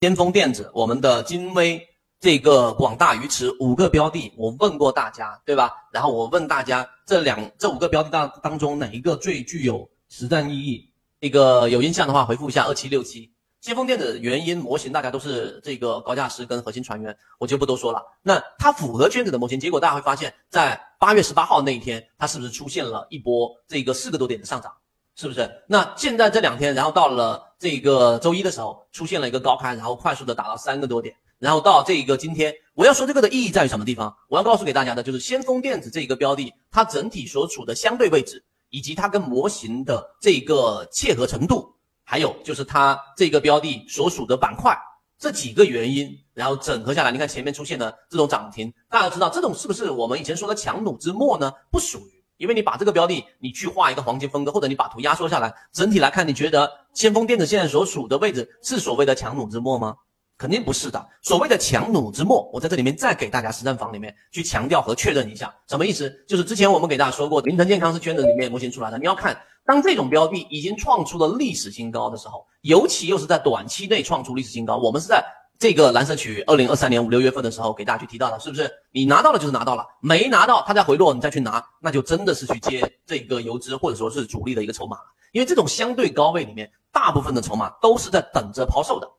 先锋电子、我们的金威、这个广大鱼池五个标的，我问过大家，对吧？然后我问大家，这两这五个标的当当中哪一个最具有实战意义？那个有印象的话，回复一下二七六七。先锋电子原因模型，大家都是这个高价师跟核心船员，我就不多说了。那它符合圈子的模型，结果大家会发现，在八月十八号那一天，它是不是出现了一波这个四个多点的上涨？是不是？那现在这两天，然后到了这个周一的时候，出现了一个高开，然后快速的打到三个多点，然后到这一个今天，我要说这个的意义在于什么地方？我要告诉给大家的就是先锋电子这一个标的，它整体所处的相对位置，以及它跟模型的这个切合程度。还有就是它这个标的所属的板块，这几个原因，然后整合下来，你看前面出现的这种涨停，大家知道这种是不是我们以前说的强弩之末呢？不属于，因为你把这个标的你去画一个黄金分割，或者你把图压缩下来，整体来看，你觉得先锋电子现在所属的位置是所谓的强弩之末吗？肯定不是的。所谓的强弩之末，我在这里面再给大家实战房里面去强调和确认一下，什么意思？就是之前我们给大家说过，凌晨健康是圈子里面模型出来的，你要看。当这种标的已经创出了历史新高的时候，尤其又是在短期内创出历史新高，我们是在这个蓝色区域二零二三年五六月份的时候给大家去提到的，是不是？你拿到了就是拿到了，没拿到它再回落，你再去拿，那就真的是去接这个游资或者说是主力的一个筹码了。因为这种相对高位里面，大部分的筹码都是在等着抛售的。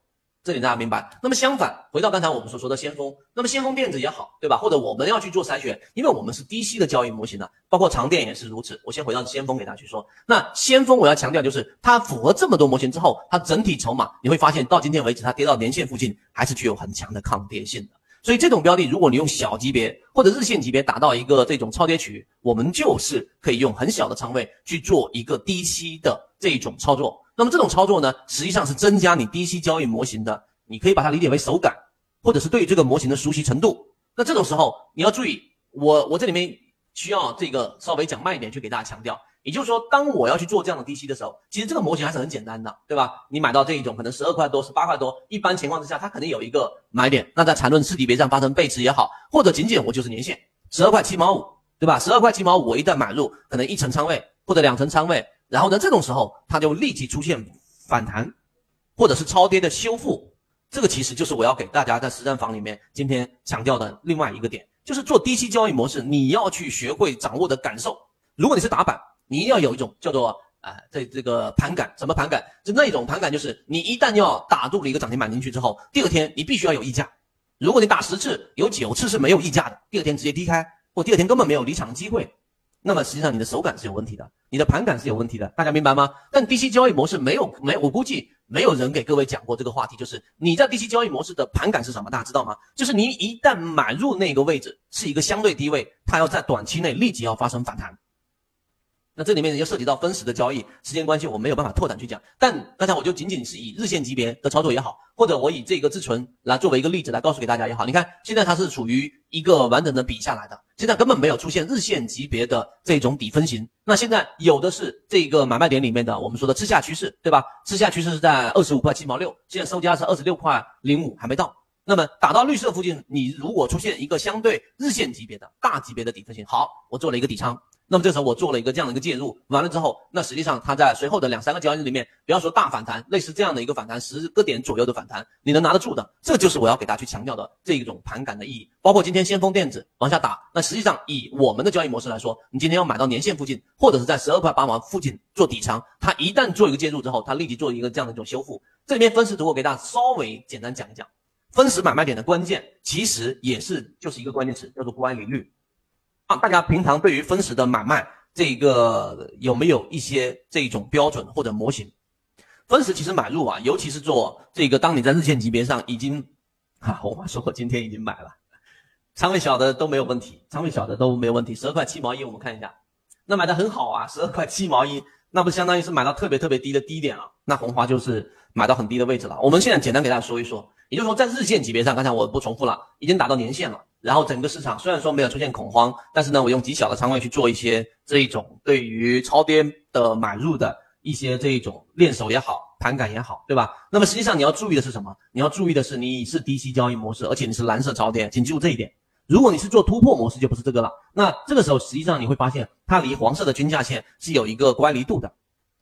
这里大家明白。那么相反，回到刚才我们所说的先锋，那么先锋电子也好，对吧？或者我们要去做筛选，因为我们是低吸的交易模型呢，包括长电也是如此。我先回到先锋给大家去说，那先锋我要强调就是它符合这么多模型之后，它整体筹码你会发现到今天为止，它跌到年线附近还是具有很强的抗跌性的。所以这种标的，如果你用小级别或者日线级别达到一个这种超跌区，我们就是可以用很小的仓位去做一个低吸的这种操作。那么这种操作呢，实际上是增加你低吸交易模型的，你可以把它理解为手感，或者是对于这个模型的熟悉程度。那这种时候你要注意，我我这里面需要这个稍微讲慢一点去给大家强调，也就是说，当我要去做这样的低吸的时候，其实这个模型还是很简单的，对吧？你买到这一种可能十二块多、十八块多，一般情况之下它肯定有一个买点。那在缠论次级别上发生背驰也好，或者仅仅我就是年线十二块七毛五，对吧？十二块七毛五，我一旦买入，可能一层仓位或者两层仓位。然后呢，这种时候它就立即出现反弹，或者是超跌的修复，这个其实就是我要给大家在实战房里面今天强调的另外一个点，就是做低吸交易模式，你要去学会掌握的感受。如果你是打板，你一定要有一种叫做啊，这这个盘感，什么盘感？就那种盘感，就是你一旦要打入了一个涨停板进去之后，第二天你必须要有溢价。如果你打十次，有九次是没有溢价的，第二天直接低开，或第二天根本没有离场的机会。那么实际上你的手感是有问题的，你的盘感是有问题的，大家明白吗？但低吸交易模式没有没，我估计没有人给各位讲过这个话题，就是你在低吸交易模式的盘感是什么？大家知道吗？就是你一旦买入那个位置是一个相对低位，它要在短期内立即要发生反弹。那这里面又涉及到分时的交易，时间关系我没有办法拓展去讲。但刚才我就仅仅是以日线级别的操作也好，或者我以这个自存来作为一个例子来告诉给大家也好。你看现在它是处于一个完整的比下来的，现在根本没有出现日线级别的这种底分型。那现在有的是这个买卖点里面的我们说的吃下趋势，对吧？吃下趋势是在二十五块七毛六，现在收价是二十六块零五，还没到。那么打到绿色附近，你如果出现一个相对日线级别的大级别的底分型，好，我做了一个底仓。那么这时候我做了一个这样的一个介入，完了之后，那实际上它在随后的两三个交易日里面，不要说大反弹，类似这样的一个反弹，十个点左右的反弹，你能拿得住的，这就是我要给大家去强调的这一种盘感的意义。包括今天先锋电子往下打，那实际上以我们的交易模式来说，你今天要买到年线附近，或者是在十二块八毛附近做底仓，它一旦做一个介入之后，它立即做一个这样的一种修复。这里面分时图我给大家稍微简单讲一讲，分时买卖点的关键，其实也是就是一个关键词，叫做乖离率。啊，大家平常对于分时的买卖。这个有没有一些这种标准或者模型？分时其实买入啊，尤其是做这个，当你在日线级别上已经，啊，红花说我今天已经买了，仓位小的都没有问题，仓位小的都没有问题。十二块七毛一，我们看一下，那买的很好啊，十二块七毛一，那不相当于是买到特别特别低的低点了？那红花就是买到很低的位置了。我们现在简单给大家说一说，也就是说在日线级别上，刚才我不重复了，已经打到年线了。然后整个市场虽然说没有出现恐慌，但是呢，我用极小的仓位去做一些这一种对于超跌的买入的一些这一种练手也好，盘感也好，对吧？那么实际上你要注意的是什么？你要注意的是你是低吸交易模式，而且你是蓝色超跌，请记住这一点。如果你是做突破模式，就不是这个了。那这个时候实际上你会发现它离黄色的均价线是有一个乖离度的，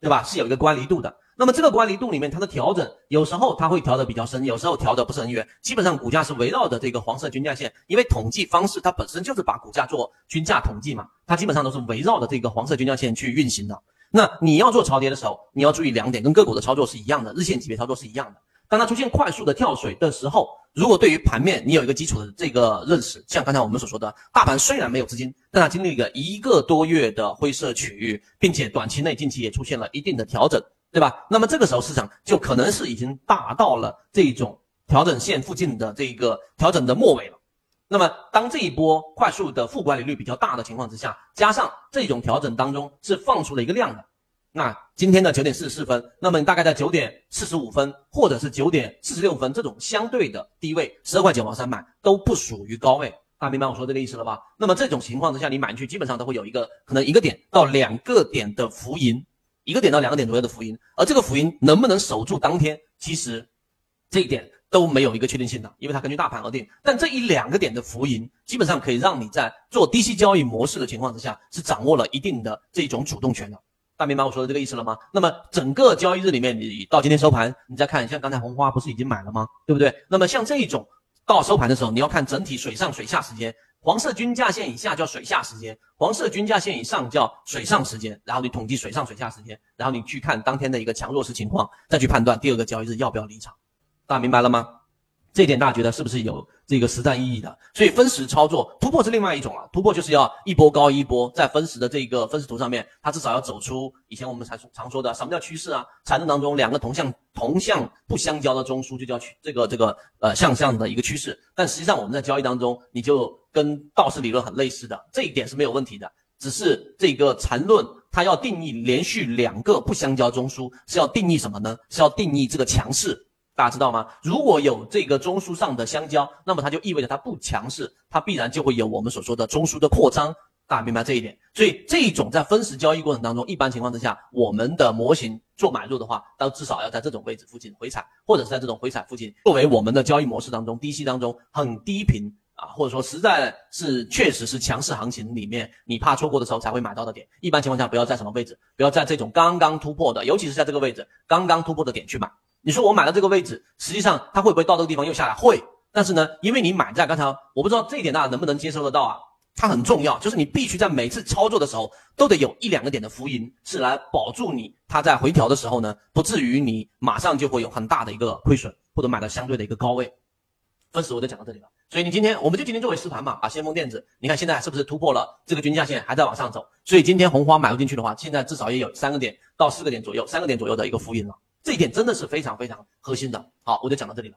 对吧？是有一个乖离度的。那么这个乖离度里面，它的调整有时候它会调的比较深，有时候调的不是很远。基本上股价是围绕着这个黄色均价线，因为统计方式它本身就是把股价做均价统计嘛，它基本上都是围绕着这个黄色均价线去运行的。那你要做超跌的时候，你要注意两点，跟个股的操作是一样的，日线级别操作是一样的。当它出现快速的跳水的时候，如果对于盘面你有一个基础的这个认识，像刚才我们所说的，大盘虽然没有资金，但它经历了一个多月的灰色区域，并且短期内近期也出现了一定的调整。对吧？那么这个时候市场就可能是已经达到了这种调整线附近的这个调整的末尾了。那么当这一波快速的负管理率比较大的情况之下，加上这种调整当中是放出了一个量的，那今天的九点四十四分，那么大概在九点四十五分或者是九点四十六分这种相对的低位，十二块九毛三买都不属于高位，大家明白我说这个意思了吧？那么这种情况之下，你买进去基本上都会有一个可能一个点到两个点的浮盈。一个点到两个点左右的浮盈，而这个浮盈能不能守住当天，其实这一点都没有一个确定性的，因为它根据大盘而定。但这一两个点的浮盈，基本上可以让你在做低息交易模式的情况之下，是掌握了一定的这种主动权的。大家明白我说的这个意思了吗？那么整个交易日里面，你到今天收盘，你再看，像刚才红花不是已经买了吗？对不对？那么像这一种到收盘的时候，你要看整体水上水下时间。黄色均价线以下叫水下时间，黄色均价线以上叫水上时间。然后你统计水上水下时间，然后你去看当天的一个强弱势情况，再去判断第二个交易日要不要离场。大家明白了吗？这点大家觉得是不是有这个实战意义的？所以分时操作突破是另外一种啊，突破就是要一波高一波，在分时的这个分时图上面，它至少要走出以前我们常常说的什么叫趋势啊？缠论当中两个同向同向不相交的中枢就叫趋这个这个呃向上的一个趋势。但实际上我们在交易当中，你就跟道氏理论很类似的，这一点是没有问题的，只是这个缠论它要定义连续两个不相交中枢是要定义什么呢？是要定义这个强势。大家知道吗？如果有这个中枢上的相交，那么它就意味着它不强势，它必然就会有我们所说的中枢的扩张。大家明白这一点？所以这种在分时交易过程当中，一般情况之下，我们的模型做买入的话，到至少要在这种位置附近回踩，或者是在这种回踩附近，作为我们的交易模式当中低吸当中很低频啊，或者说实在是确实是强势行情里面，你怕错过的时候才会买到的点。一般情况下，不要在什么位置？不要在这种刚刚突破的，尤其是在这个位置刚刚突破的点去买。你说我买到这个位置，实际上它会不会到这个地方又下来？会，但是呢，因为你买在刚才，我不知道这一点大家能不能接收得到啊？它很重要，就是你必须在每次操作的时候都得有一两个点的浮盈，是来保住你它在回调的时候呢，不至于你马上就会有很大的一个亏损，或者买到相对的一个高位。分时我就讲到这里了，所以你今天我们就今天作为实盘嘛，啊，先锋电子，你看现在是不是突破了这个均价线，还在往上走？所以今天红花买入进去的话，现在至少也有三个点到四个点左右，三个点左右的一个浮盈了。这一点真的是非常非常核心的。好，我就讲到这里了。